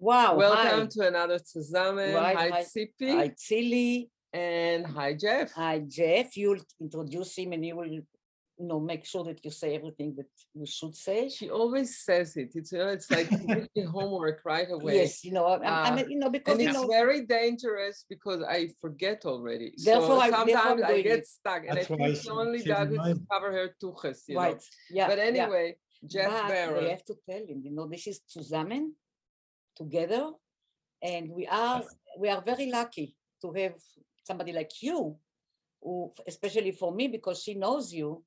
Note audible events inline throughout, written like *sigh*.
Wow. Welcome hi. to another Tzuzamen. Right, Hi, hi. Tzipi. Hi, Tzili. And hi, Jeff. Hi, Jeff. You'll introduce him and you will, you know, make sure that you say everything that you should say. She always says it. It's, you know, it's like give homework right *laughs* away. Yes, you know, I'm, I'm- Uh, you know, because And you it's know, very dangerous because I forget already. Therefore so I- therefore I'm sometimes I get it. stuck. And That's I why think she- she only she does it to cover her tuches, you know. right? Yeah. But yeah. anyway, Jeff but Baron. they have to tell him, you know, this is Tzuzamen, together, and we are we are very lucky to have somebody like you, who, especially for me, because she knows you.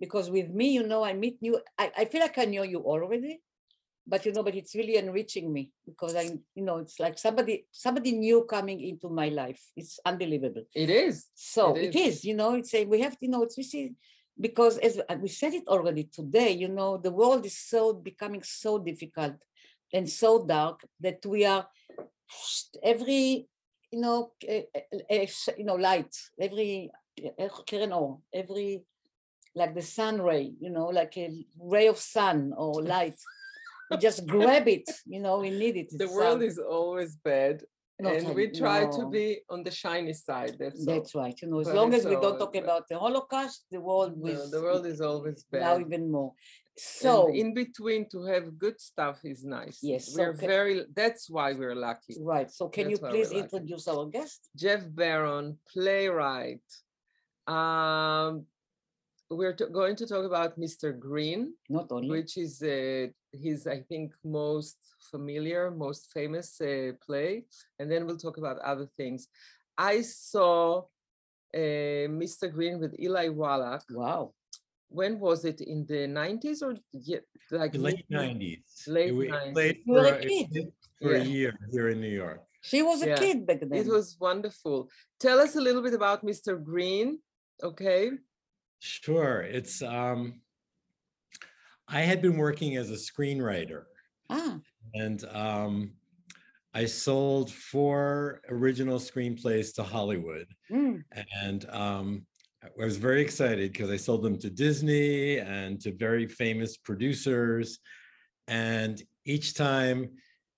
Because with me, you know, I meet you. I, I feel like I know you already, but you know, but it's really enriching me because I, you know, it's like somebody somebody new coming into my life. It's unbelievable. It is. So It it is. is, you know, it's a, we have, you know, it's we see, because as uh, we said it already today, you know, the world is so becoming so difficult and so dark that we are every you know eh, eh, you know light every eh, every like the sun ray you know like a ray of sun or light. We just grab it you know we need it *laughs* the world um is always bad and we try to be on the shiny side. That's. That's right. You know, as But long as we don't talk about the Holocaust, the world No, the world is always better. now even more. And So in between to have good stuff is nice. Yes, so we're ca- very. That's why we're lucky. right. So can you That's why please lucky. introduce our guest? Jeff Baron, playwright. Um, we're t- going to talk about Mr. Green, Not only which is uh, his, I think, most familiar, most famous uh, play, and then we'll talk about other things. I saw uh, Mr. Green with Eli Wallach. wow. When was it? In the 90s or ye- like Late mid- nineties. Late We 90s. played were for a a- kid. For a year here in New York. She was a Yeah, kid back then. It was wonderful. Tell us a little bit about Mr. Green, okay? Sure, it's, um, I had been working as a screenwriter ah, and, um, I sold four original screenplays to Hollywood. mm, And um, I was very excited because I sold them to Disney and to very famous producers. And each time,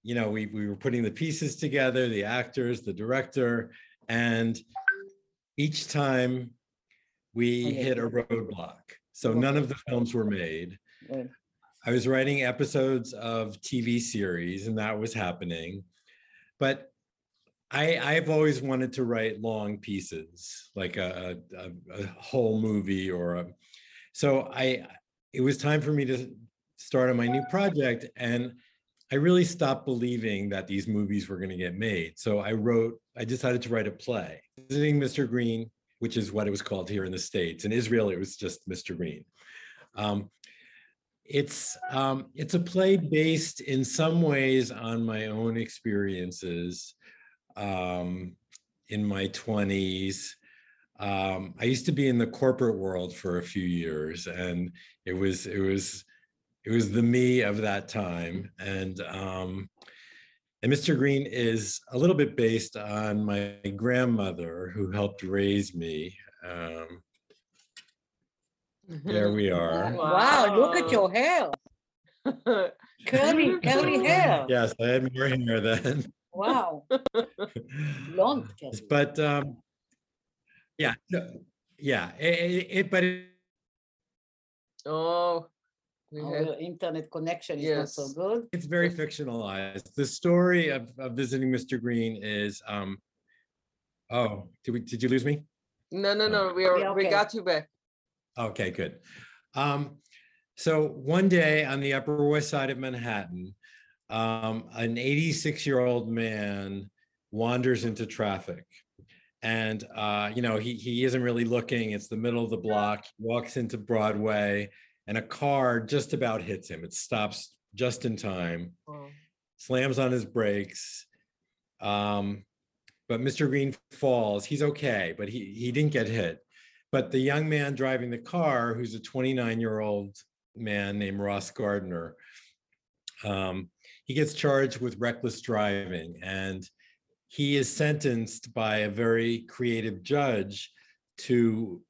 you know, we, we were putting the pieces together, the actors, the director, and each time we Okay. hit a roadblock. So none of the films were made. I was writing episodes of TV series and that was happening. But I, I've always wanted to write long pieces, like a, a, a whole movie or a, so I, it was time for me to start on my new project. And I really stopped believing that these movies were going to get made. So I wrote, I decided to write a play, Visiting Mr. Green, which is what it was called here in the States. In Israel, it was just Mr. Green. Um, it's um, it's a play based in some ways on my own experiences um, in my 20s. Um, I used to be in the corporate world for a few years, and it was it was it was the me of that time. And um, and Mr. Green is a little bit based on my grandmother who helped raise me. Um, there we are. wow. Look at your hair, *laughs* curly, *laughs* curly hair. Yes, I had more hair then. Wow, *laughs* Long. curly. But um, yeah, yeah, it, it, it- but it, oh, we had, Our internet connection is not so good. it's very fictionalized. The story of, of visiting Mr. Green is um, oh, did we did you lose me? no, no, No. no, we are, Yeah, we got you back. Okay, good. Um, so one day on the Upper West Side of Manhattan, um, an 86 year old man wanders into traffic. And, uh, you know, he, he isn't really looking. It's the middle of the block, He walks into Broadway, and a car just about hits him. It stops just in time slams on his brakes. Um, but Mr. Green falls. He's okay, but he he didn't get hit. But the young man driving the car, who's a 29 year old man named Ross Gardner, um, he gets charged with reckless driving, and he is sentenced by a very creative judge to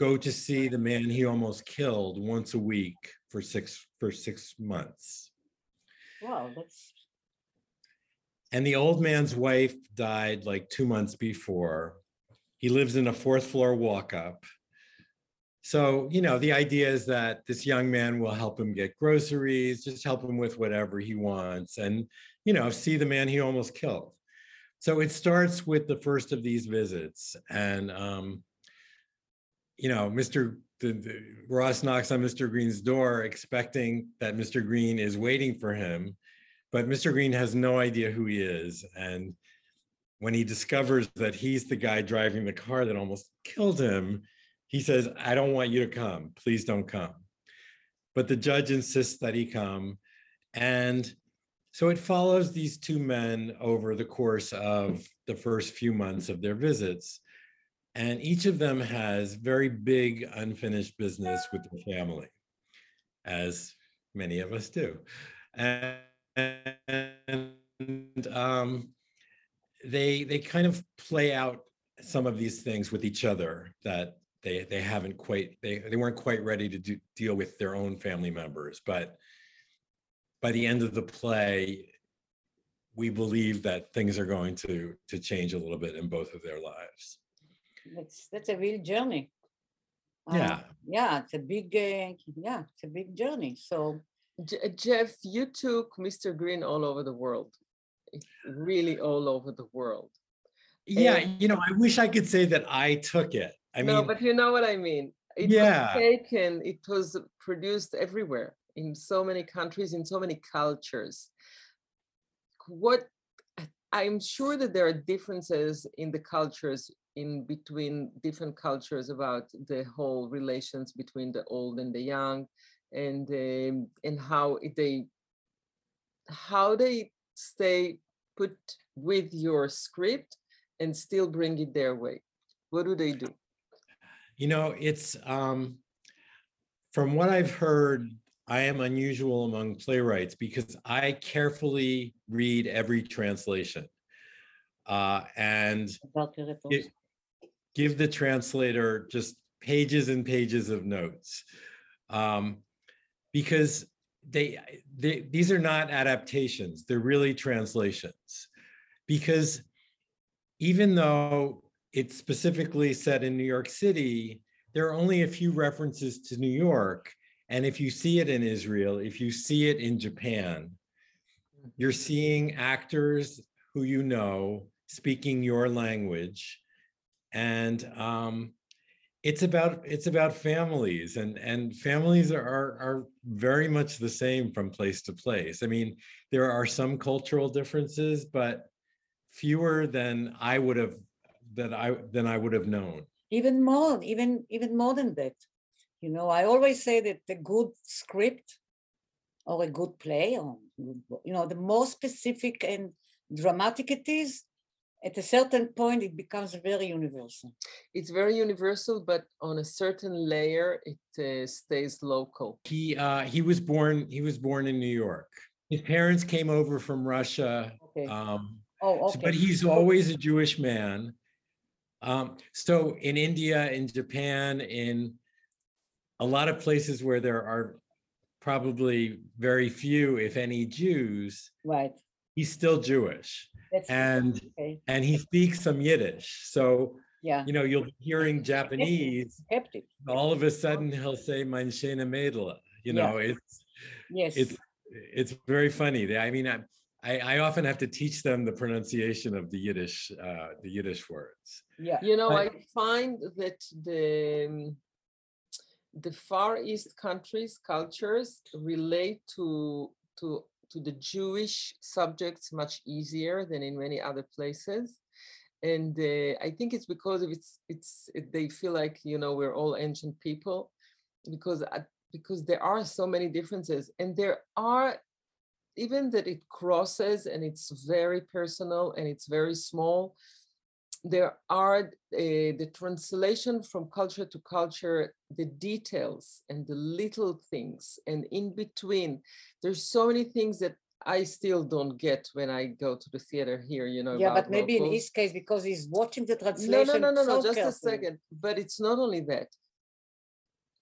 go to see the man he almost killed once a week for six for six months. Wow, that's And the old man's wife died like two months before. He lives in a fourth floor walk up. So, you know, the idea is that this young man will help him get groceries, just help him with whatever he wants, and, you know, see the man he almost killed. So it starts with the first of these visits. And, um, you know, Mr. The, the, Ross knocks on Mr. Green's door, expecting that Mr. Green is waiting for him. But Mr. Green has no idea who he is. And when he discovers that he's the guy driving the car that almost killed him, he says, I don't want you to come. Please don't come. But the judge insists that he come. And so it follows these two men over the course of the first few months of their visits. And each of them has very big unfinished business with their family, as many of us do. And, and um, they they kind of play out some of these things with each other that they they haven't quite they they weren't quite ready to do, deal with their own family members but by the end of the play we believe that things are going to to change a little bit in both of their lives That's that's a real journey. Uh, yeah yeah, it's a big uh, yeah, it's a big journey. So Je- Jeff, you took Mr. Green all over the world, really all over the world. yeah And- you know i wish i could say that i took it i no, mean but you know what I mean. It Yeah. was taken, it was produced everywhere in so many countries, in so many cultures. What I'm sure that there are differences in the cultures in between different cultures about the whole relations between the old and the young and um, and how they how they stay put with your script and still bring it their way what do they do You know, it's um from what I've heard, I am unusual among playwrights because I carefully read every translation. Uh, and about your report. gi- give the translator just pages and pages of notes. Um, because they, they these are not adaptations, they're really translations. Because even though it's specifically set in New York City, there are only a few references to New York. And if you see it in Israel, if you see it in Japan, you're seeing actors who you know speaking your language. And um, it's about it's about families and and families are, are are very much the same from place to place. I mean, there are some cultural differences, but fewer than I would have that I than I would have known. even more, even even more than that. You know, I always say that a good script or a good play, or you know, the more specific and dramatic it is, at a certain point it becomes very universal. it's very universal but on a certain layer it uh, stays local He uh, he was born he was born in New York. His parents came over from Russia, Okay. um, oh, s- okay. but he's always a Jewish man. Um, so in India, in Japan, in a lot of places where there are probably very few, if any, Jews, right. he's still Jewish, That's and okay. and he speaks some Yiddish. So Yeah. you know you'll be hearing Japanese. Kept it. All of a sudden, he'll say "Mein schöner Mädel." You Yeah. know, it's Yes. it's it's very funny. I mean, I, I I often have to teach them the pronunciation of the Yiddish uh, the Yiddish words. yeah. you know But- i find that the um, the far east countries cultures relate to to to the jewish subjects much easier than in many other places. And uh, i think it's because of it's it's it, they feel like you know we're all ancient people because I, because there are so many differences and there are even that it crosses and it's very personal and it's very small there are uh, the translation from culture to culture the details and the little things and in between there's so many things that i still don't get when i go to the theater here you know Yeah, but maybe in his case, because he's watching the translation. no, no, no, no, so just a second. But it's not only that.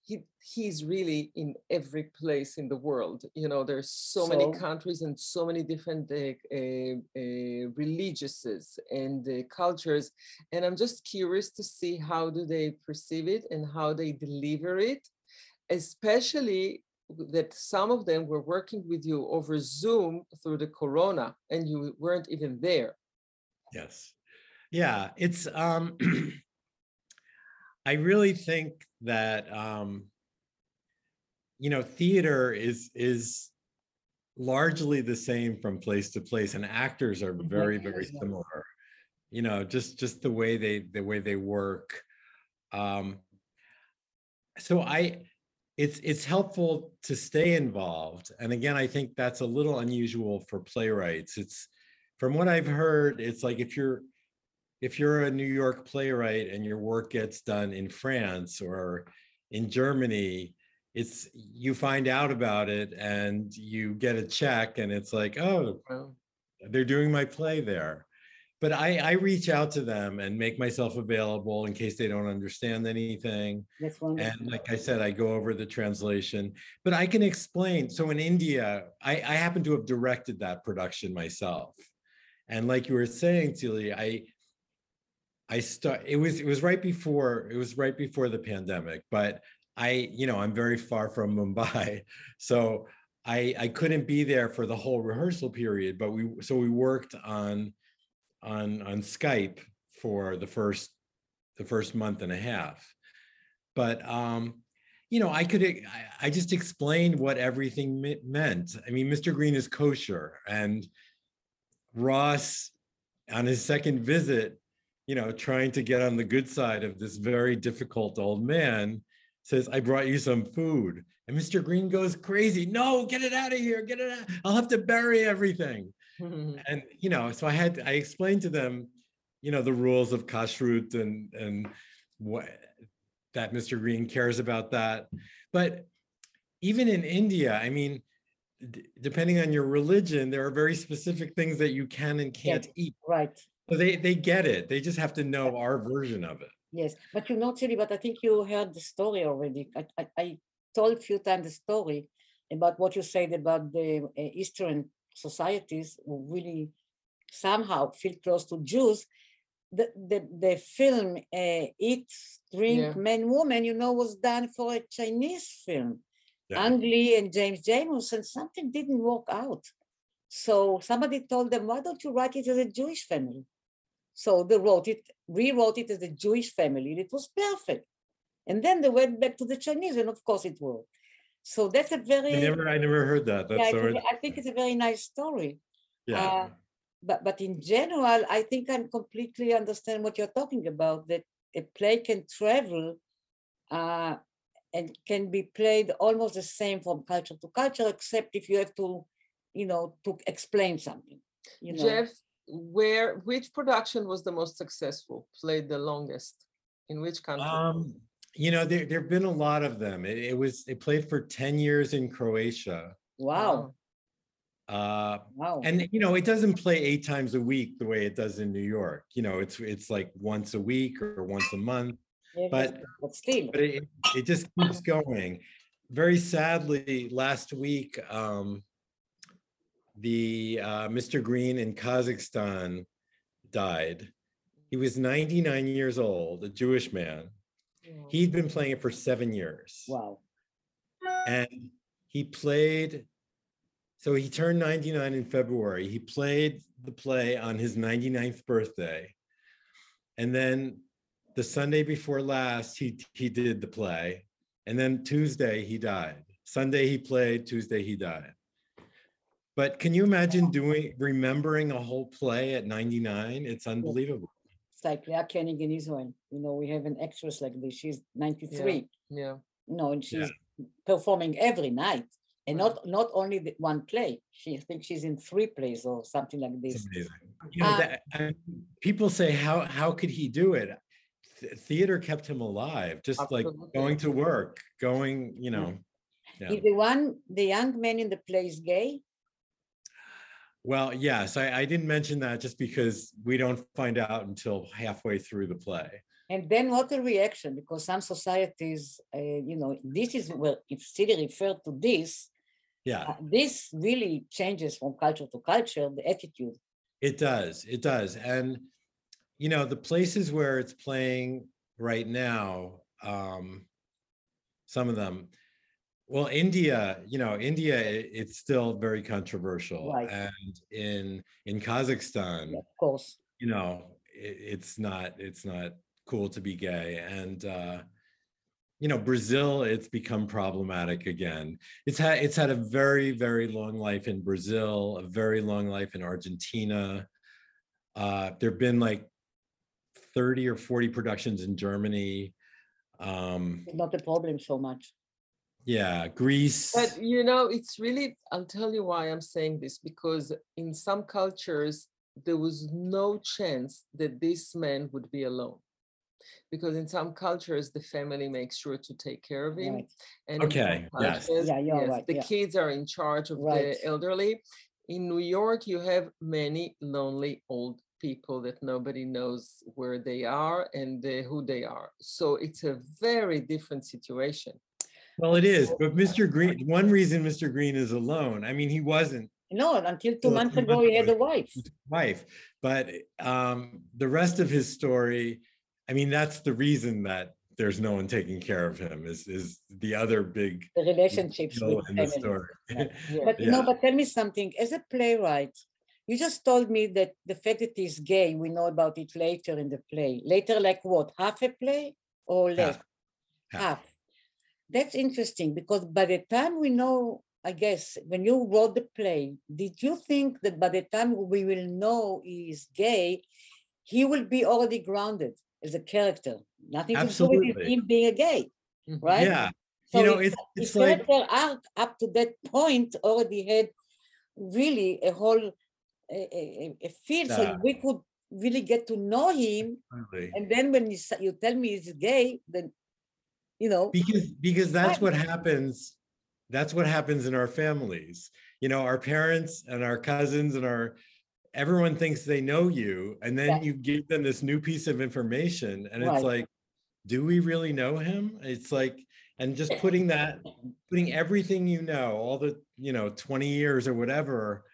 He he's really in every place in the world. You know, there's so, many countries and so many different uh, uh, uh, religiouses and uh, cultures, and I'm just curious to see how do they perceive it and how they deliver it, especially that some of them were working with you over Zoom through the corona and you weren't even there. Yes. Yeah, it's um *clears throat* I really think that um you know theater is is largely the same from place to place and actors are very very similar. You know, just just the way they the way they work. Um so I it's it's helpful to stay involved and again I think that's a little unusual for playwrights. It's from what I've heard it's like if you're if you're a New York playwright and your work gets done in France or in Germany, it's you find out about it and you get a check and it's like, oh, they're doing my play there. But I, I reach out to them and make myself available in case they don't understand anything. That's wonderful. And like I said, I go over the translation, but I can explain. So in India, I, I happen to have directed that production myself. And like you were saying, Tzili, I I start it was it was right before it was right before the pandemic, but I, you know, I'm very far from *laughs* Mumbai. So I I couldn't be there for the whole rehearsal period, but we so we worked on on on Skype for the first the first month and a half but um you know i could I, just explained what everything me- meant i mean mr green is kosher and ross on his second visit you know trying to get on the good side of this very difficult old man says i brought you some food. And mr green goes crazy no get it out of here get it out i'll have to bury everything. *laughs* And you know so i had i explained to them you know the rules of kashrut and and what that mr green cares about that. But even in india i mean d- depending on your religion there are very specific things that you can and can't eat. Right. So they they get it they just have to know our version of it Yes, but you know, Tzili, but I think you heard the story already. I, I, I told a few times the story about what you said about the uh, Eastern societies who really somehow feel close to Jews. The, the, the film uh, Eat, Drink, Yeah. Men, Woman, you know, was done for a Chinese film. Yeah. Ang Lee and James James, and something didn't work out. So somebody told them, why don't you write it as a Jewish family? So they wrote it, rewrote it as a Jewish family. and It was perfect. And then they went back to the Chinese, and of course it worked. So that's a very, i never i never heard that yeah, that's it's a so ve- I think it's a very nice story. yeah uh, But but in general, I think I completely understand what you're talking about. That a play can travel, uh, and can be played almost the same from culture to culture, except if you have to, you know, to explain something. You know. Jeff, where which production was the most successful? Played the longest? In which country? um you know there there have been a lot of them it, it was it played for 10 years in croatia Wow! uh Wow! and you know it doesn't play eight times a week the way it does in new york you know it's it's like once a week or once a month Yeah, but- but but still, but it, it just keeps going very sadly last week um the uh mr green in kazakhstan died. He was 99 years old a jewish man. He'd been playing it for seven years. Wow! and he played so he turned 99 in february. He played the play on his 99th birthday. And then the sunday before last he he did the play. And then tuesday he died. Sunday he played tuesday he died but can you imagine doing remembering a whole play at 99 it's unbelievable It's like Leah Koenig in Israel. You know, we have an actress like this. She's 93. Yeah. No, and Yeah. she's performing every night. And Right. not not only the one play. She I think she's in three plays or something like this. Amazing. You know, Uh, that, and people say, how how could he do it? Th- Theater kept him alive, just like going to work, going, you know. Yeah. Is the one the young man in the play is gay? Well, yes, I, I didn't mention that just because we don't find out until halfway through the play. And then what a reaction, because some societies, uh, you know, this is where if City referred to this, Yeah, uh, this really changes from culture to culture, the attitude. it does. It does. And, you know, the places where it's playing right now, um, some of them, well, India, you know, India, it's still very controversial. Right. And in, in Kazakhstan, Of course, you know, it, it's not, it's not cool to be gay. And, uh, you know, Brazil, it's become problematic again. It's had, it's had a very, very long life in Brazil, a very long life in Argentina. Uh, there've been like 30 or 40 productions in Germany. Um, it's not a problem so much. Yeah, Greece. But you know, it's really, I'll tell you why I'm saying this because in some cultures, there was no chance that this man would be alone. Because in some cultures, the family makes sure to take care of him. Right. And in some Okay, yes. cultures, Yeah, you're yes, right, the yeah. kids are in charge of Right. the elderly. In New York, you have many lonely old people that nobody knows where they are and uh, who they are. So it's a very different situation. Well, it is, but Mr. Green, one reason Mr. Green is alone, I mean, he wasn't No, until two months ago, he had a wife. wife, but um, the rest of his story, I mean, that's the reason that there's no one taking care of him is is the other big The relationships with in the family. story. Yeah. *laughs* But you know, but tell me something. As a playwright, you just told me that the fact that he's gay, we know about it later in the play. Later, like what? Half a play or less? Half, half. Half. That's interesting because by the time we know, I guess, when you wrote the play, did you think that by the time we will know he's gay, he will be already grounded as a character? Nothing to do with him being a gay, Mhm. right? Yeah, So you know, his- it's his it's like character arc up to that point already had really a whole a, a, a- a field, so we could really get to know him. Absolutely. And then when you you tell me he's gay, then you know, because because that's what happens that's what happens in our families. You know our parents and our cousins and our everyone thinks they know you and then Yeah. you give them this new piece of information and it's like do we really know him? It's like and just *clears throat* putting that putting everything you know all the you know 20 years or whatever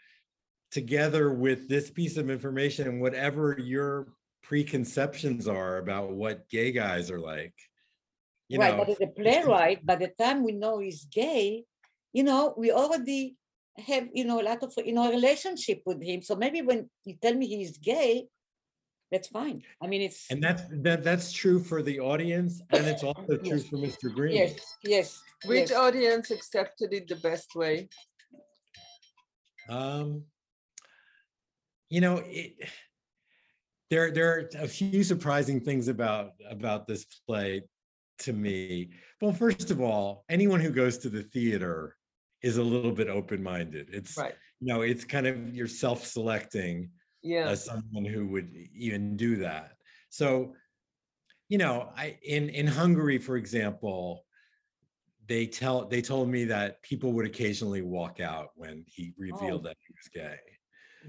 together with this piece of information and whatever your preconceptions are about what gay guys are like you right? know But as a playwright, by the time we know he's gay, you know, we already have you know a lot of you know a relationship with him. So maybe when you tell me he's gay, that's fine. I mean, it's And that's that that's true for the audience and it's also *laughs* true for Mr. Green. yes, yes. Which yes. audience accepted it the best way? Um you know, it there there are a few surprising things about about this play to me. Well, first of all, anyone who goes to the theater is a little bit open-minded. It's Right. you know, it's kind of you're self-selecting Yeah. as someone who would even do that. So, you know, I in in Hungary, for example, they tell they told me that people would occasionally walk out when he revealed Oh. that he was gay.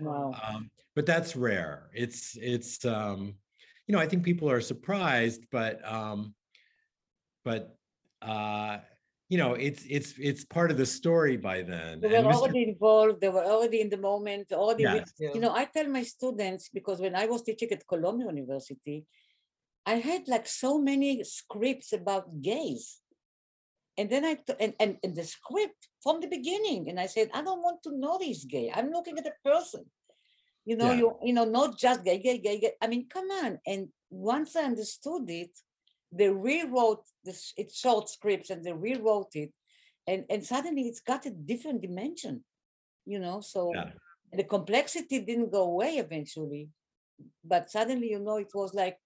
Wow. Um, but that's rare. It's it's um, you know, I think people are surprised, but um, but uh, you know, it's it's it's part of the story by then. They And were Mr. already involved. They were already in the moment. Already, with- you know. I tell my students because when I was teaching at Columbia University, I had like so many scripts about gays, and then I and, and and the script from the beginning, and I said I don't want to know he's gay. I'm looking at a person. You know, Yeah. you you know, not just gay, gay, gay, gay. I mean, come on. And once I understood it, they rewrote this it's short scripts and they rewrote it and and suddenly it's got a different dimension you know so Yeah. the complexity didn't go away eventually but suddenly you know it was like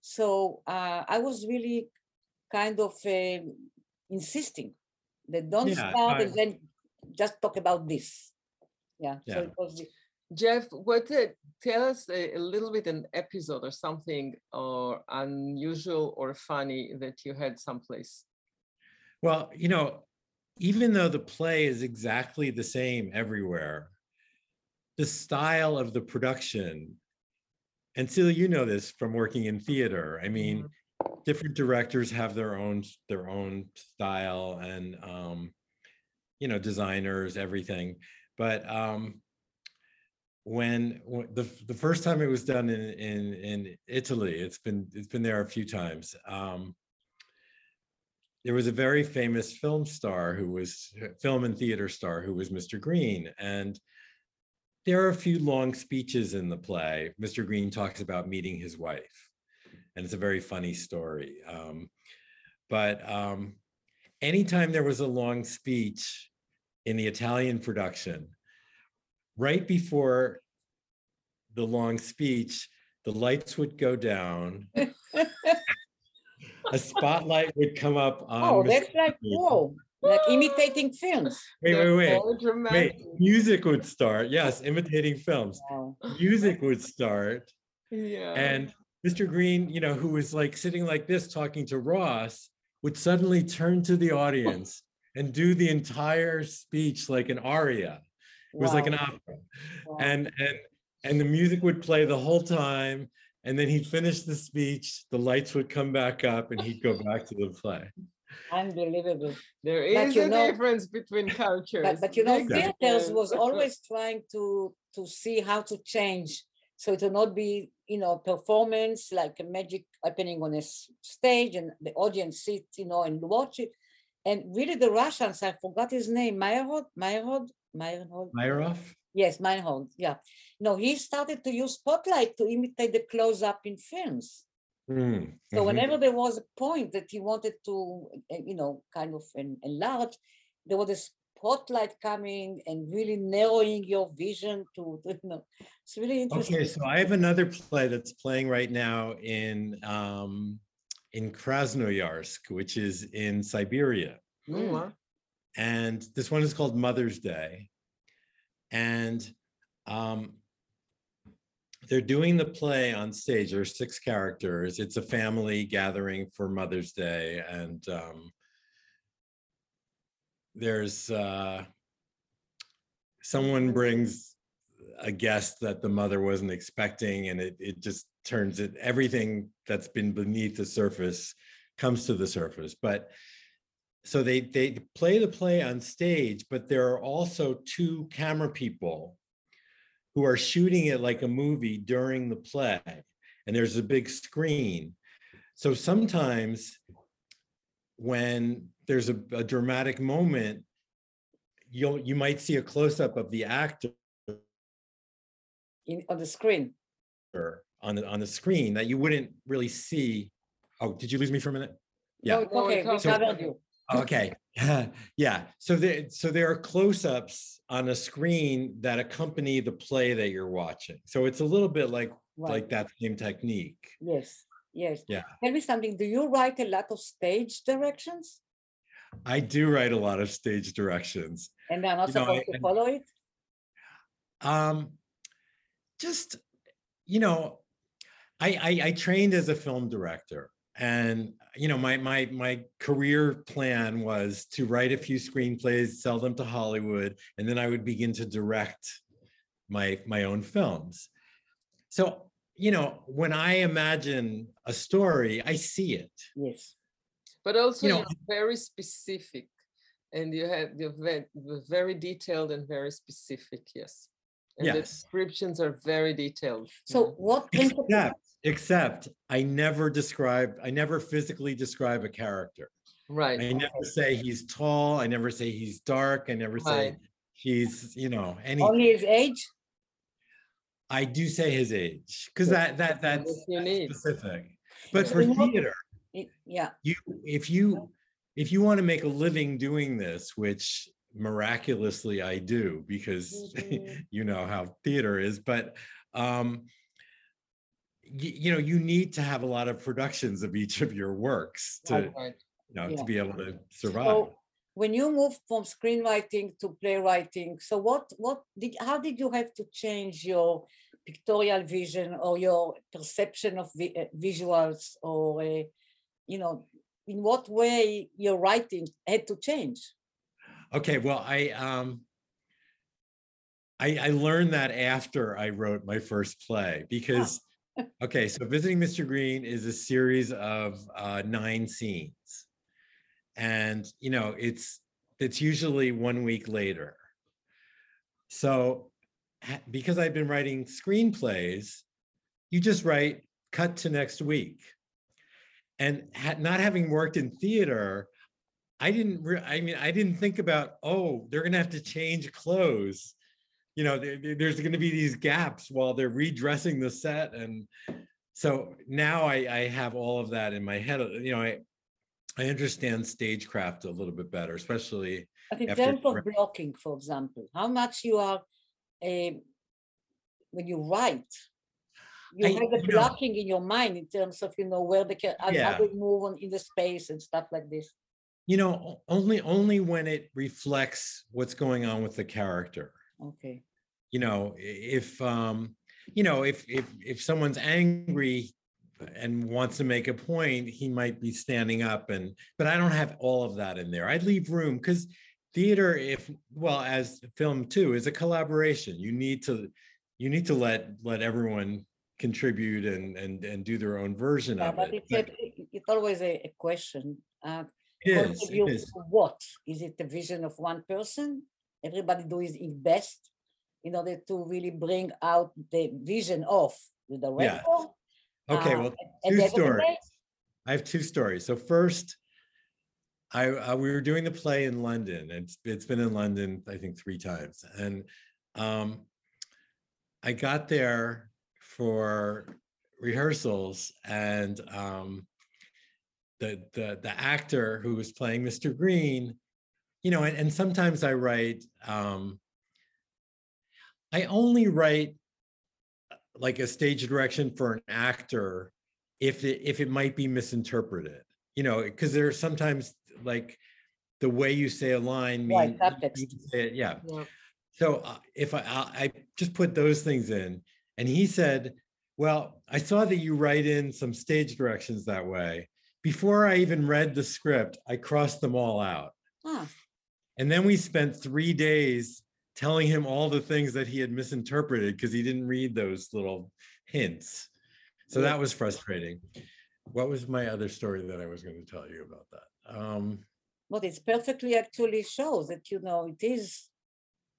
so uh, i was really kind of uh, insisting that don't Yeah, start I- and then just talk about this yeah, so Yeah. it was Jeff, what uh, tell us a, a little bit an episode or something or unusual or funny that you had someplace. Well, you know, even though the play is exactly the same everywhere, the style of the production and Tzili, you know this from working in theater. I mean, different directors have their own their own style and um, you know designers, everything. But um, when, when the the first time it was done in in in Italy, it's been it's been there a few times. Um, there was a very famous film star who was film and theater star who was Mr. Green, and there are a few long speeches in the play. Mr. Green talks about meeting his wife, and it's a very funny story. Um, but um, anytime there was a long speech in the Italian production, right before the long speech, the lights would go down. *laughs* a spotlight would come up on. Oh, Mr. that's like, whoa, like imitating films. Wait, wait, wait. Wait, music would start. Yes, imitating films. Wow. Music would start. Yeah. And Mr. Green, you know, who was like sitting like this talking to Ross, would suddenly turn to the audience and do the entire speech like an aria. It was like an opera. Wow. And and and the music would play the whole time. And then he'd finish the speech, the lights would come back up, and he'd go back to the play. Unbelievable. There is but you a know- difference between *laughs* cultures. But, but you know, Big theaters was *laughs* always trying to to see how to change so it will not be you know performance like a magic happening on a stage and the audience sit you know and watch it and really the russians i forgot his name meyerhold meyerhold meyerhold Meyerhoff? yes meyerhold yeah no he started to use spotlight to imitate the close-up in films Mm, so mhm. whenever there was a point that he wanted to, uh, you know, kind of en- enlarge, there was a spotlight coming and really narrowing your vision to, to, *laughs* you know, it's really interesting. Okay, so I have another play that's playing right now in um, in Krasnoyarsk, which is in Siberia. Mm. And this one is called Mother's Day. And um, they're doing the play on stage. There are six characters. It's a family gathering for Mother's Day, and um, there's uh, someone brings a guest that the mother wasn't expecting, and it it just turns it everything that's been beneath the surface comes to the surface. But so they they play the play on stage but there are also two camera people who are shooting it like a movie during the play and there's a big screen. So sometimes when there's a, a dramatic moment you'll you might see a close-up of the actor In, on the screen. on the on the screen that you wouldn't really see. Oh did you lose me for a minute? Yeah. No, No, okay, it's we okay. covered you. Okay, yeah. So there, so there are close-ups on a screen that accompany the play that you're watching. So it's a little bit like Right. like that same technique. Yes, yes. Yeah. Tell me something. Do you write a lot of stage directions? I do write a lot of stage directions. And I'm not You know, supposed I- to follow it? Um, just you know, I, I I trained as a film director, and you know my my my career plan was to write a few screenplays, sell them to Hollywood, and then I would begin to direct my my own films. So you know, when I imagine a story, I see it. Yes. But also know, you're very specific and you have you're very, very detailed and very specific, yes. And the descriptions are very detailed. So yeah. what principle? Except, except I never describe, I never physically describe a character. right. I never say he's tall. I never say he's dark. I never say Right. he's, you know, any. Only his age? I do say his age because that that that's, what that's specific. But for theater, Yeah, you if you if you want to make a living doing this, which miraculously I do because Mhm. *laughs* you know how theater is, but um you, you know you need to have a lot of productions of each of your works to Right. You know Yeah. to be able to survive. So when you moved from screenwriting to playwriting, so what what did how did you have to change your pictorial vision or your perception of vi- uh, visuals or uh, you know in what way your writing had to change? Okay, well, I um I I learned that after I wrote my first play because Okay, so Visiting Mr. Green is a series of uh, nine scenes. And, you know, it's, it's usually one week later. So because I've been writing screenplays, you just write cut to next week. And ha- not having worked in theater, I didn't, re- I mean, I didn't think about, oh, they're gonna have to change clothes. You know, there- there- there's gonna be these gaps while they're redressing the set and so now I, I have all of that in my head, uh, you know, I, I understand stagecraft a little bit better, especially, But in After terms of blocking, for example, how much you are, eh, when you write, you I- have the you know- blocking in your mind in terms of, you know, where the, how how Yeah. they move on in the space and stuff like this. you know, only, only when it reflects what's going on with the character. Okay, you know, if, um, you know, if, if, if someone's angry and wants to make a point, he might be standing up and, but I don't have all of that in there. I'd leave room because theater, if, well, as film too, is a collaboration. You need to, you need to let, let everyone contribute and, and, and do their own version yeah, of but it. it's, a- it's always a, a question. uh, it is, it is. what is it the vision of one person? Everybody doing his best in order to really bring out the vision of the director? Okay, uh, well, two the end of the stories. I have two stories. So first, I, uh, we were doing the play in London. It's it's been in London, I think, three times, and um, I got there for rehearsals, and um, the the the actor who was playing Mr. Green, you know, and, and sometimes I write. Um, I only write like a stage direction for an actor if it if it might be misinterpreted you know because there are sometimes like the way you say a line Right, mean, subtext. you can say it- yeah Yeah. so uh, if I, I I just put those things in and he said well i saw that you write in some stage directions that way before i even read the script i crossed them all out Ah, and then we spent three days telling him all the things that he had misinterpreted because he didn't read those little hints. So that was frustrating. What was my other story that I was going to tell you about that? Um, But it's perfectly actually shows that, you know, it is,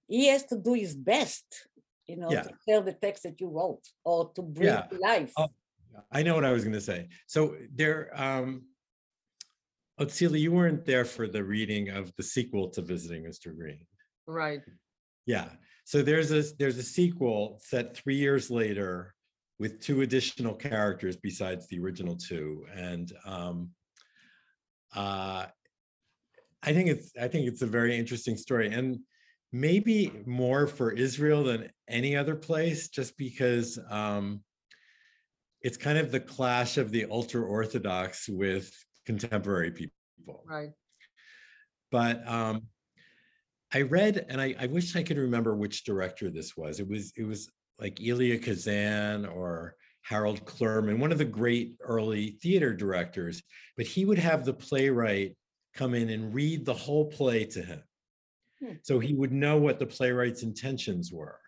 he has to do his best, you know, Yeah. to tell the text that you wrote or to bring Yeah. to life. Oh, I know what I was going to say. So there, um, Otsila, you weren't there for the reading of the sequel to Visiting Mr. Green. Right. Yeah, so there's a, there's a sequel set three years later with two additional characters besides the original two, and um, uh, I think it's, I think it's a very interesting story, and maybe more for Israel than any other place, just because um, it's kind of the clash of the ultra-Orthodox with contemporary people. Right. but um i read and I, I wish i could remember which director this was it was it was like Elia Kazan or Harold Clurman, one of the great early theater directors, but he would have the playwright come in and read the whole play to him. Hmm. So he would know what the playwright's intentions were.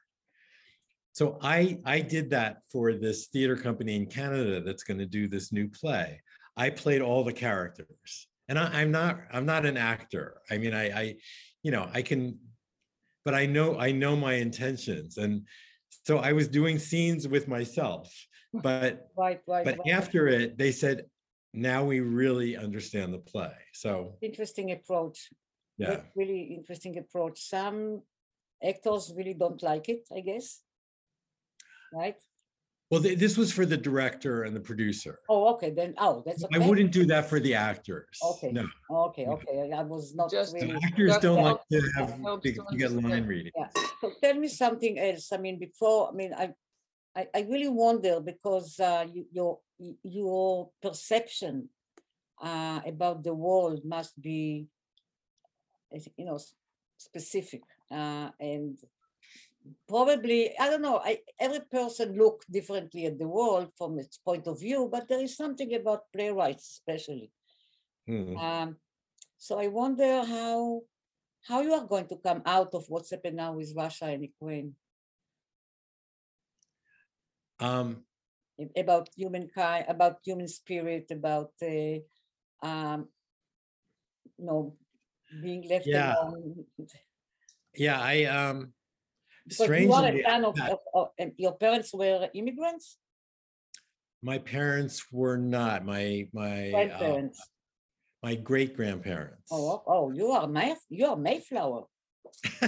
So I I did that for this theater company in Canada that's going to do this new play. I played all the characters. And I, I'm not I'm not an actor. I mean, I I you know, I can but I know I know my intentions. And so I was doing scenes with myself. But Right, right, but right. after it, they said, now we really understand the play. So Interesting approach. yeah. That's really interesting approach. Some actors really don't like it, I guess. Right? Well, th- this was for the director and the producer. Oh, okay, then, oh, that's I wouldn't do that for the actors. Okay. No, Okay, okay, I was not Just- the really. actors That don't like to have, helps to to to get line reading. Yeah, so tell me something else. I mean, before, I mean, I, I, I really wonder because uh, you, your, your perception uh, about the world must be, you know, specific uh, and probably, I don't know, I, every person look differently at the world from its point of view, but there is something about playwrights especially. Hmm. Um, so I wonder how how you are going to come out of what's happened now with Russia and Ukraine. Um, about humankind, about human spirit, about uh, um, you know, being left Yeah. alone. Yeah, I um Because you are a strangely fan of, that- of, of- and your parents were immigrants, my parents were not my my uh, grandparents. my great grandparents. Oh, oh, you are May, you are Mayflower. *laughs*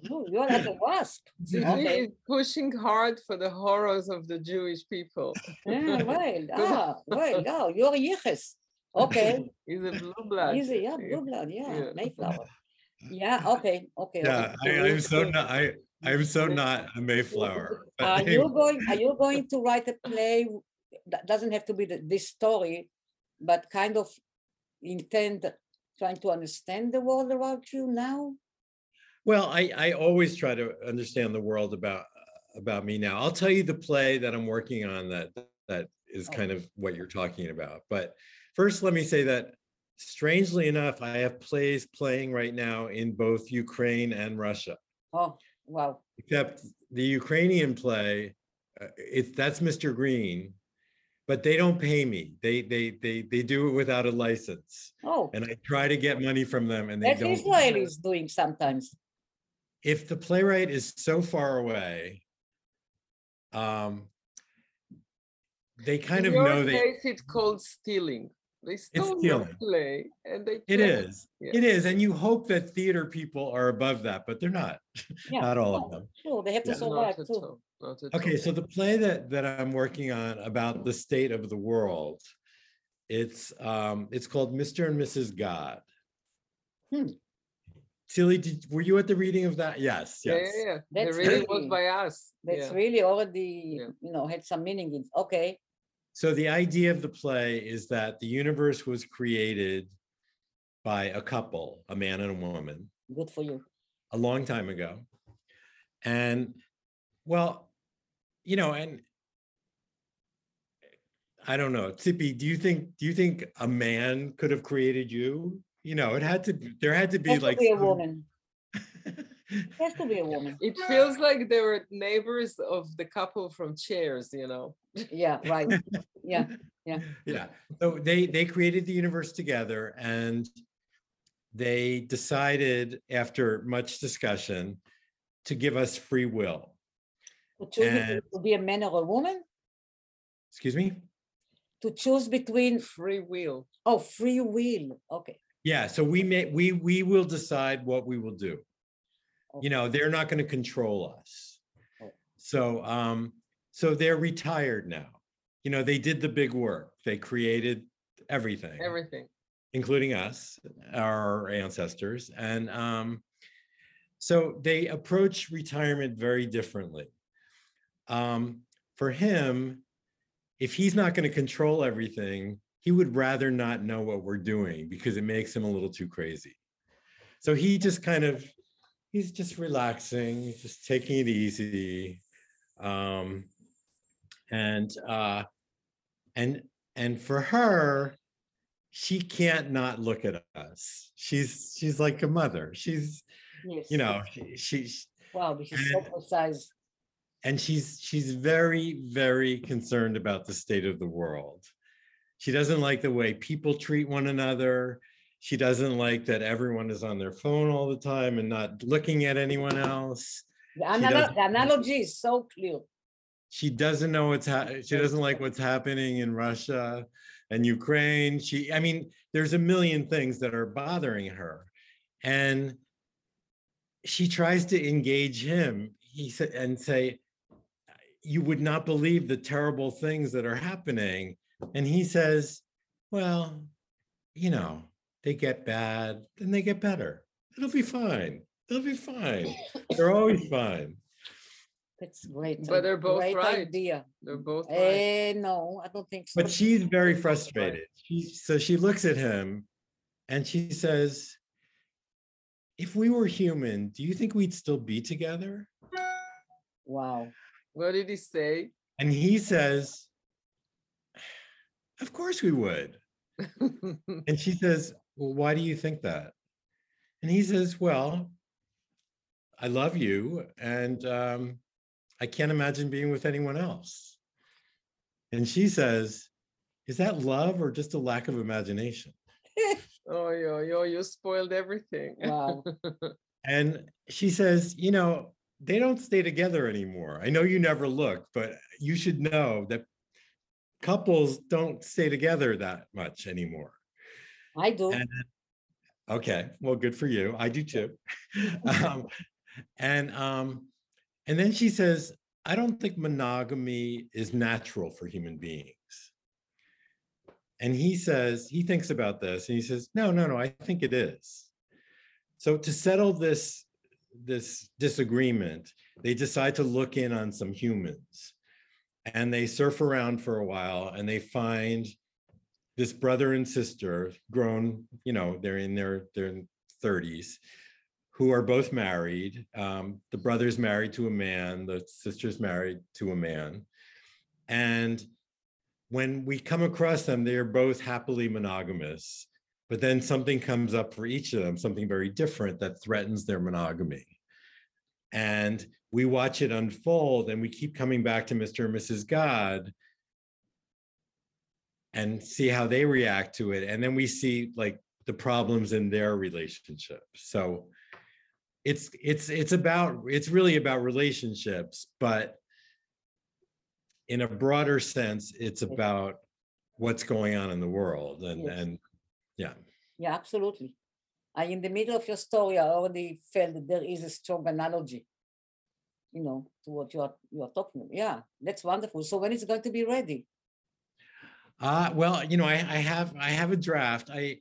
You, you are like a wasp. Zizi Okay. is pushing hard for the horrors of the Jewish people. Yeah, well, ah, well, *laughs* yeah, you're yichus. Okay, *laughs* He's a blue blood. easy, yeah, blue blood, yeah, Yeah. Mayflower. Yeah, okay, okay. yeah, okay. I, I'm so not I I'm so not a Mayflower. *laughs* Are anyway. you going, are you going to write a play? That doesn't have to be the, this story, but kind of intend trying to understand the world around you now? Well, I, I always try to understand the world about about me now. I'll tell you the play that I'm working on that that is Oh. kind of what you're talking about. But first, let me say that strangely enough, I have plays playing right now in both Ukraine and Russia. Oh, wow. Except the Ukrainian play, uh, it's that's Mr. Green, but they don't pay me. They they they they do it without a license, Oh, and I try to get money from them, and they that's don't. Israel is doing sometimes. if the playwright is so far away, um, they kind In of your know they. case, it's called stealing. They stole your stealing. play and they It play is. Yeah. It is, and you hope that theater people are above that, but they're not. *laughs* Yeah, Not all of them. Sure, they have to Yeah. survive Not too. Not Okay, all. so the play that that I'm working on about the state of the world, it's um, it's called Mr. and Mrs. God. Hmm. Tzili, did, were you at the reading of that? Yes, Yeah, yes. yeah, yeah. The That's reading was by us. That's yeah. really already, Yeah. you know, had some meaning in, okay, So the idea of the play is that the universe was created by a couple, a man and a woman, good for you. a long time ago. And well, you know, and I don't know, Tzipi, do you think do you think a man could have created you? You know, it had to be- there had to be like a some- *laughs* woman, has to be a woman, It feels like they were neighbors of the couple from Chairs, you know. yeah, right, yeah, yeah *laughs* Yeah. so they they created the universe together and they decided after much discussion to give us free will to choose And- to be a man or a woman, excuse me to choose between, Free will. oh, free will, okay. yeah so we may we we will decide what we will do you know they're not going to control us Oh. so um so they're retired now you know they did the big work they created everything Everything. including us, our ancestors. And um, so they approach retirement very differently. Um, for him, if he's not going to control everything, he would rather not know what we're doing because it makes him a little too crazy. So he just kind of, he's just relaxing, just taking it easy. Um, and uh, and and for her, she can't not look at us. She's she's like a mother. She's Yes. you know she, she's Wow, this is so and- precise. and she's she's very very concerned about the state of the world. She doesn't like the way people treat one another. She doesn't like that everyone is on their phone all the time and not looking at anyone else. The, She the analogy is so clear. She doesn't know what's ha- she doesn't like what's happening in Russia and Ukraine. She I mean there's a million things that are bothering her. And she tries to engage him he said and say you would not believe the terrible things that are happening and he says well you know they get bad then they get better it'll be fine they'll be fine *laughs* they're always fine That's great. But they're both great right. idea. They're both right. Eh, no, I don't think so. but she's very frustrated she so she looks at him and she says if we were human do you think we'd still be together Wow. What did he say? and he says of course we would *laughs* And she says, Well, why do you think that? And he says, Well, I love you and um, I can't imagine being with anyone else. And she says, Is that love or just a lack of imagination? Oh, yo, yo, you spoiled everything. Wow. *laughs* And she says, You know, they don't stay together anymore. I know you never look, but you should know that couples don't stay together that much anymore. I do. And okay, well, good for you. I do too. *laughs* um, and um, and then she says, I don't think monogamy is natural for human beings. And he says, he thinks about this and he says, no, no, no, I think it is. So to settle this, this disagreement, they decide to look in on some humans and they surf around for a while and they find this brother and sister grown you know they're in their their 30s who are both married um, the brother's married to a man the sister's married to a man and when we come across them they are both happily monogamous but then something comes up for each of them something very different that threatens their monogamy and we watch it unfold and we keep coming back to Mr. and Mrs. God and see how they react to it. And then we see like the problems in their relationship. So it's it's it's about it's really about relationships, but in a broader sense, it's about what's going on in the world. And Yes. and yeah. Yeah, absolutely. I, in the middle of your story, I already felt that there is a strong analogy, you know, to what you are you are talking. about. Yeah, that's wonderful. So when it's going to be ready? Uh, well, you know, I, I have I have a draft. I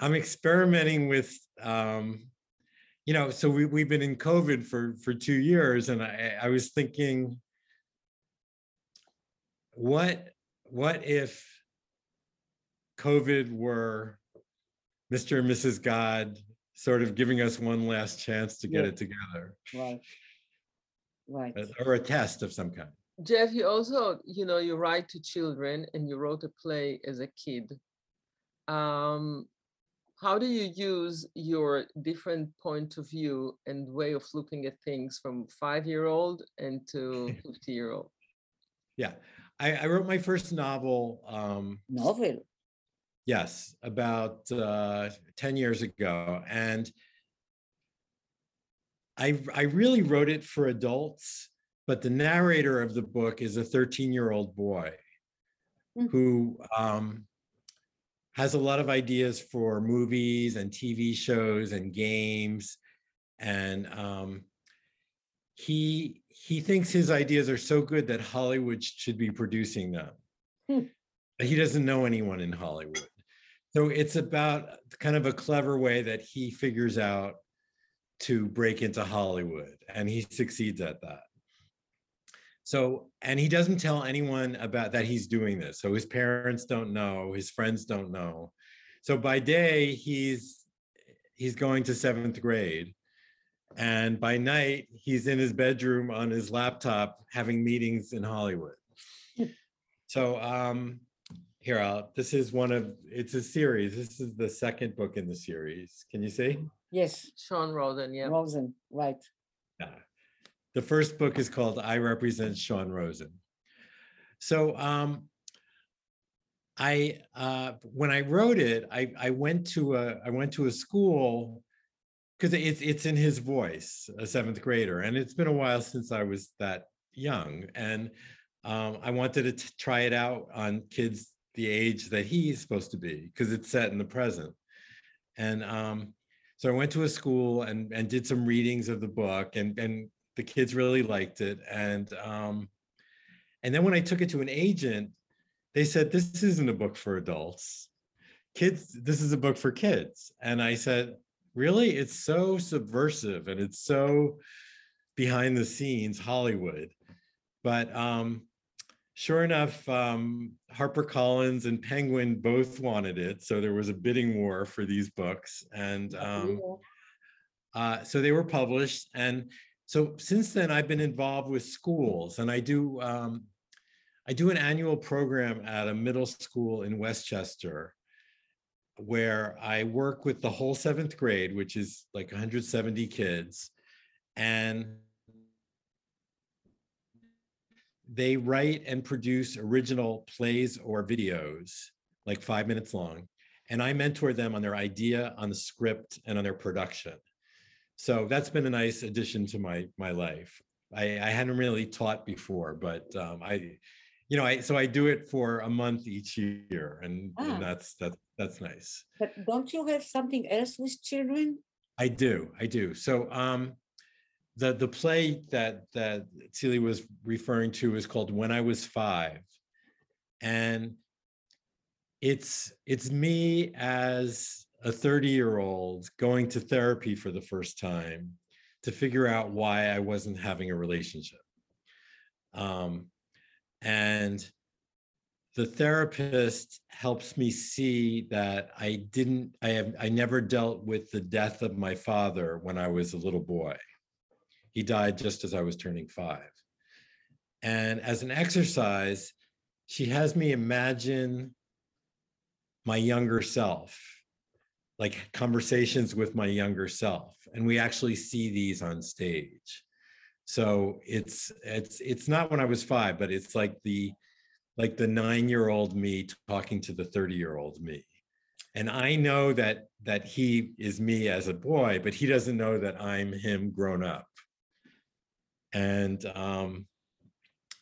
I'm experimenting with um, you know, so we we've been in COVID for for two years, and I I was thinking, what what if COVID were Mr. and Mrs. God sort of giving us one last chance to get Yeah. it together, Right. Right. uh, or a test of some kind. Jeff, you also, you know, you write to children and you wrote a play as a kid. Um, how do you use your different point of view and way of looking at things from five-year-old and to *laughs* 50-year-old? Yeah, I, I wrote my first novel. Um, Novel. Yes, about uh, 10 years ago. And I, I really wrote it for adults, but the narrator of the book is a 13 year old boy Mm. who um, has a lot of ideas for movies and TV shows and games. And um, he, he thinks his ideas are so good that Hollywood should be producing them. Hmm. But he doesn't know anyone in Hollywood. So it's about kind of a clever way that he figures out to break into Hollywood, and he succeeds at that. So, and he doesn't tell anyone about that he's doing this. So his parents don't know, his friends don't know. So by day, he's he's going to seventh grade. And by night, he's in his bedroom on his laptop having meetings in Hollywood. So um, here, I'll, this is one of, it's a series. This is the second book in the series. Can you see? Yes. Sean Roden, yeah. Rosen. Right. Yeah. The first book is called I Represent Sean Rosen. So um, I uh, when I wrote it, I, I went to a I went to a school because it's it's in his voice, a seventh grader, and it's been a while since I was that young, and um, I wanted to t- try it out on kids the age that he's supposed to be because it's set in the present, and um, so I went to a school and and did some readings of the book, and and the kids really liked it, and um, and then when I took it to an agent, they said this isn't a book for adults, kids. This is a book for kids, and I said, really, it's so subversive and it's so behind the scenes Hollywood, but um, sure enough, um, HarperCollins and Penguin both wanted it, so there was a bidding war for these books, and um, uh, so they were published. And so since then, I've been involved with schools, and I do um, I do an annual program at a middle school in Westchester, where I work with the whole seventh grade, which is like 170 kids, and they write and produce original plays or videos, like five minutes long, and I mentor them on their idea, on the script, and on their production. So that's been a nice addition to my my life. I, I hadn't really taught before, but um, I, you know, I so I do it for a month each year, and, Ah. and that's that's that's nice. But don't you have something else with children? I do, I do. So um the the play that that Celia was referring to is called When I Was Five. And it's it's me as a 30-year-old going to therapy for the first time to figure out why I wasn't having a relationship. Um and the therapist helps me see that I didn't, I have, I never dealt with the death of my father when I was a little boy. He died just as I was turning five. And as an exercise, she has me imagine my younger self, like conversations with my younger self. And we actually see these on stage. So it's it's it's not when I was five, but it's like the like the nine year old me talking to the 30 year old me and i know that that he is me as a boy but he doesn't know that i'm him grown up and um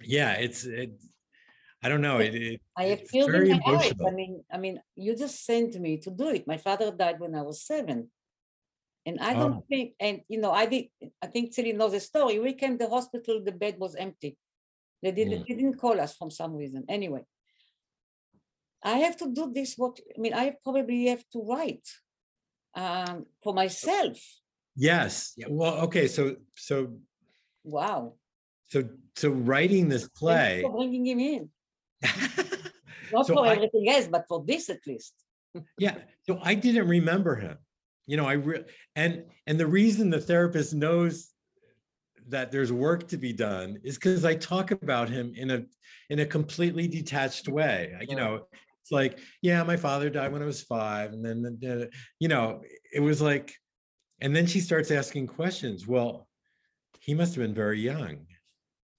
yeah it's it i don't know it, it I have very in my eyes. I mean, I mean, you just sent me to do it. My father died when I was seven. And I don't Oh. think, and you know, I did, I think Celine knows the story. We came to the hospital, the bed was empty. They didn't, Mm. they didn't call us from some reason. Anyway, I have to do this. What I mean, I probably have to write um, for myself. yes yeah, well okay so so Wow. so so writing this play for bringing him in. *laughs* Not So for I- everything else, but for this at least. Yeah, so I didn't remember him. You know, I re- and and the reason the therapist knows that there's work to be done is because I talk about him in a in a completely detached way. You know, it's like, yeah, my father died when I was five, and then the- you know, it was like, and then she starts asking questions. Well, he must have been very young,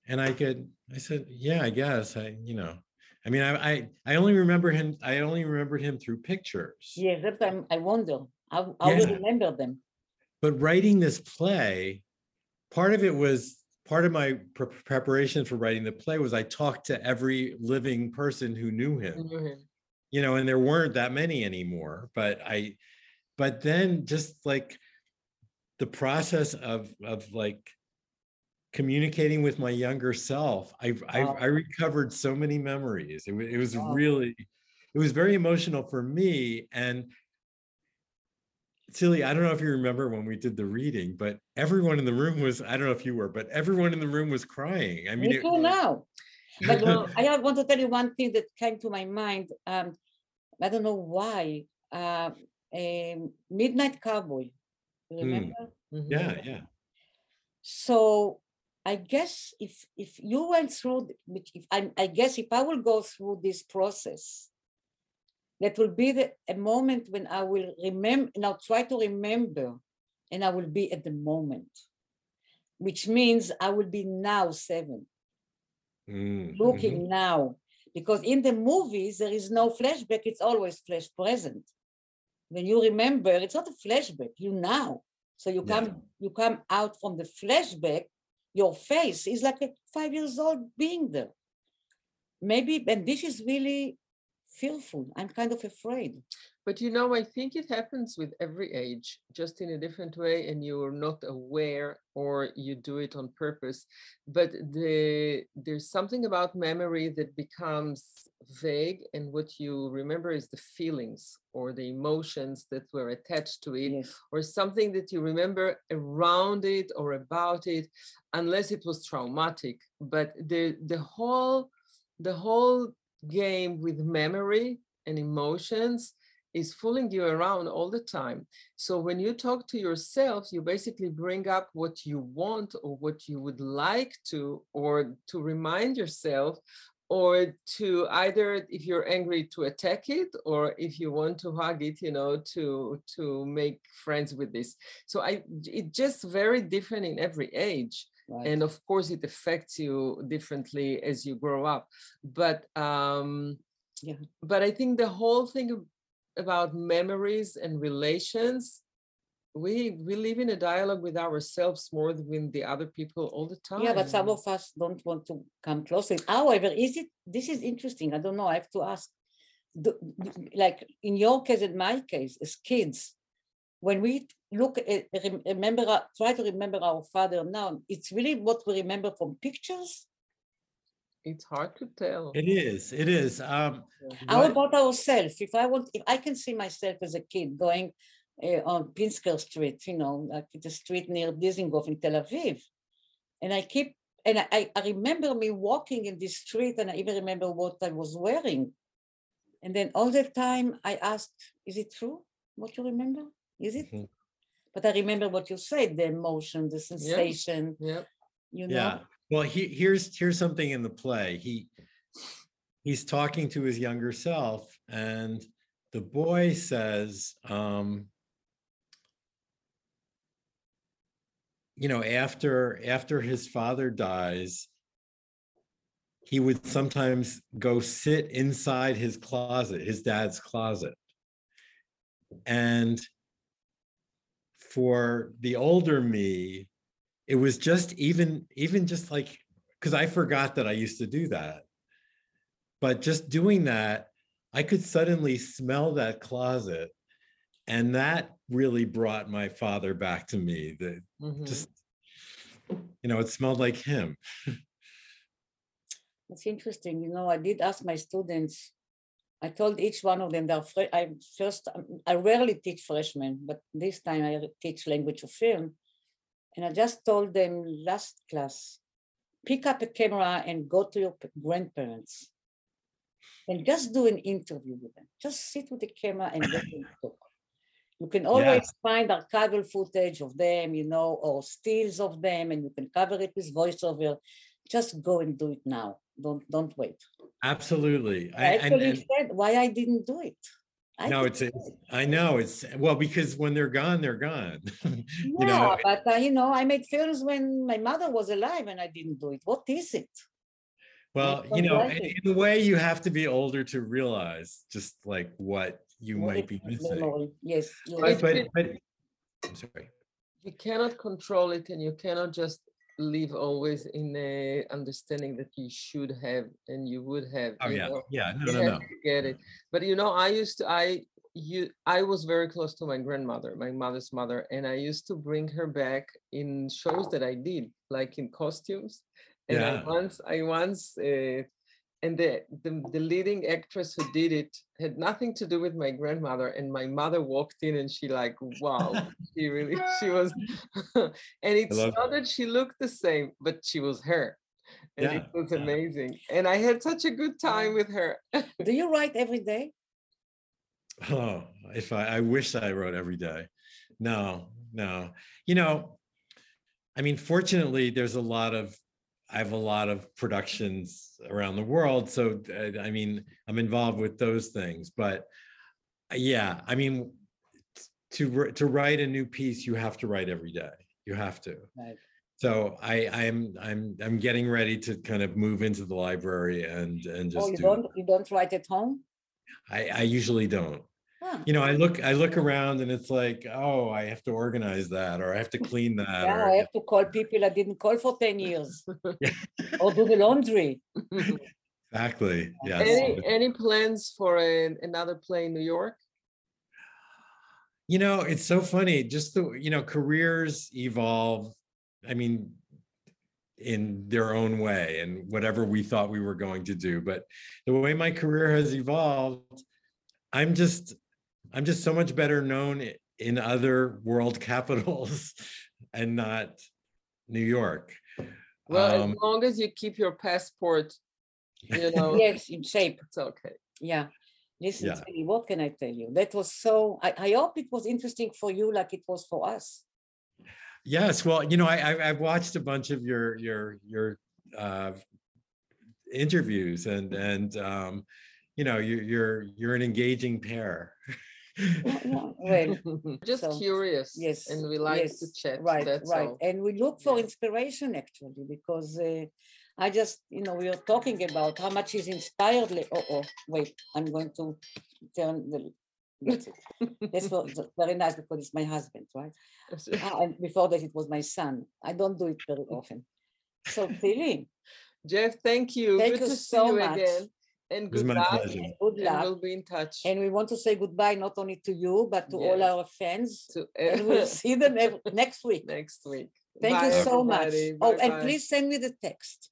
and I could, I said, yeah, I guess I, you know. I mean, I, I, I only remember him. I only remembered him through pictures. Yes, that time I wonder. I, I Yeah. remember them. But writing this play, part of it was part of my pre- preparation for writing the play was I talked to every living person who knew him. knew him. You know, and there weren't that many anymore. But I, but then just like the process of of like communicating with my younger self, I I, Wow. I recovered so many memories. It, it was Wow. really, it was very emotional for me. And Tzili, I don't know if you remember when we did the reading, but everyone in the room was, I don't know if you were, but everyone in the room was crying. I mean, Me it, too now. But I want to tell you one thing that came to my mind. Um, I don't know why. Uh, a Midnight Cowboy. You Hmm. remember? Mhm. yeah, yeah. So I guess if if you went through, which if I I guess if I will go through this process, that will be the a moment when I will remember. Now try to remember, and I will be at the moment, which means I will be now seven. Mm, mhm. looking now because in the movies there is no flashback it's always flash present when you remember it's not a flashback you now so you Yeah. come you come out from the flashback your face. Is like a five years old being there. Maybe and this is really fearful i'm kind of afraid But you know, I think it happens with every age, just in a different way, and you're not aware or you do it on purpose. But the there's something about memory that becomes vague, and what you remember is the feelings or the emotions that were attached to it, yes or something that you remember around it or about it, unless it was traumatic. But the the whole the whole game with memory and emotions is fooling you around all the time. So when you talk to yourself, you basically bring up what you want or what you would like to, or to remind yourself, or to either if you're angry to attack it, or if you want to hug it, you know, to to make friends with this. So I it's just very different in every age. Right. and of course it affects you differently as you grow up but um Yeah. but i think the whole thing about memories and relations we we live in a dialogue with ourselves more than with the other people all the time Yeah, but some of us don't want to come closer. However, is it, this is interesting, I don't know, I have to ask. do- Like in your case and my case, as kids, when we look at, remember, try to remember our father now, it's really what we remember from pictures? it's hard to tell It is, it is. Um, How what- about ourselves? If I want, if I can see myself as a kid going uh, on Pinsker Street, you know, like the street near Dizengoff in Tel Aviv, and I keep, and I- I, I remember me walking in this street, and I even remember what I was wearing. And then all the time I asked, "Is it true? What you remember? Is it?" Mhm. But I remember what you said: the emotion, the sensation. yeah You know. Yeah. Well, he, here's here's something in the play. He he's talking to his younger self, and the boy says, um, you know, after after his father dies, he would sometimes go sit inside his closet, his dad's closet. And for the older me, it was just even even just like because I forgot that I used to do that. But just doing that, I could suddenly smell that closet. And that really brought my father back to me. That mhm. just, you know, it smelled like him. *laughs* It's interesting, you know, I did ask my students, I told each one of them, they're I first, um, I rarely teach freshmen, but this time I teach language of film. And I just told them last class, pick up a camera and go to your grandparents and just do an interview with them. Just sit with the camera and let them *coughs* talk. You can always find archival footage of them, you know, or stills of them, and you can cover it with voiceover. Just go and do it now. Don't don't wait. Absolutely. I I, actually and said why I didn't do it. I no, did it's, a- I know it's, well, because when they're gone, they're gone. *laughs* You know, but uh, you know, I made films when my mother was alive, and I didn't do it. What is it? well, you know, like in it. in a way, you have to be older to realize just like what you What might be missing. Memory. Yes. you're But, right. but, but, I'm sorry. you cannot control it and you cannot just live always in a understanding that you should have and you would have Oh, yeah, know? yeah, no, no, no. get it but you know i used to i you i was very close to my grandmother my mother's mother and i used to bring her back in shows that i did like in costumes and Yeah. i once i once uh, and the, the the leading actress who did it had nothing to do with my grandmother and my mother walked in and she like wow she really she was *laughs* and it's love not that she looked the same but she was her and it was yeah. amazing and i had such a good time with her *laughs* Do you write every day? Oh, if I, I wish I wrote every day. No, no. You know, I mean, fortunately, there's a lot of, I have a lot of productions around the world. So, uh, I mean, I'm involved with those things. But uh, yeah, I mean, to to write a new piece, you have to write every day. You have to. Right. So I I'm I'm I'm getting ready to kind of move into the library and and just. Oh, you do. don't you don't write at home? I I usually don't Huh. you know i look i look around and it's like oh i have to organize that or i have to *laughs* clean that Now or I have to call people I didn't call for 10 years *laughs* or do the laundry. *laughs* exactly yes any any plans for an, another play in New York? you know it's so funny just the you know careers evolve i mean in their own way and whatever we thought we were going to do but the way my career has evolved i'm just i'm just so much better known in other world *laughs* capitals and not new york Well, Um, as long as you keep your passport, you *laughs* know, Yes, in shape. it's okay. Yeah. Listen, Yeah. Teddy, what can I tell you? That was so, I, I hope it was interesting for you like it was for us. Yes, well, you know, I, I I've watched a bunch of your your your uh, interviews, and and um, you know, you, you're you're an engaging pair. *laughs* Well, *laughs* Just so, curious. yes, And we like to yes, chat. right, That's right. all. And we look for Yeah. inspiration actually because uh, I just, you know, we are talking about how much is inspired. la- Oh, oh, wait, I'm going to turn the. That's it. That's *laughs* very nice because it's my husband, right? Ah, and before that, it was my son. I don't do it very often. So, *laughs* Tzili, Jeff, thank you. Thank Good you to so see you much. again. And It good my luck. pleasure. good And luck. we'll be in touch. And we want to say goodbye not only to you, but to all our fans. to And we'll *laughs* see them ev- next week. next week. Thank you Bye, so much. everybody. Oh, and Bye-bye. please send me the text.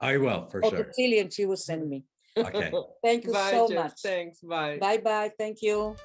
I will for Or sure. to Tzili and she will send me. Okay. Thank you *laughs* Bye, so Jeff. much. Thanks. Bye. Bye bye. Thank you.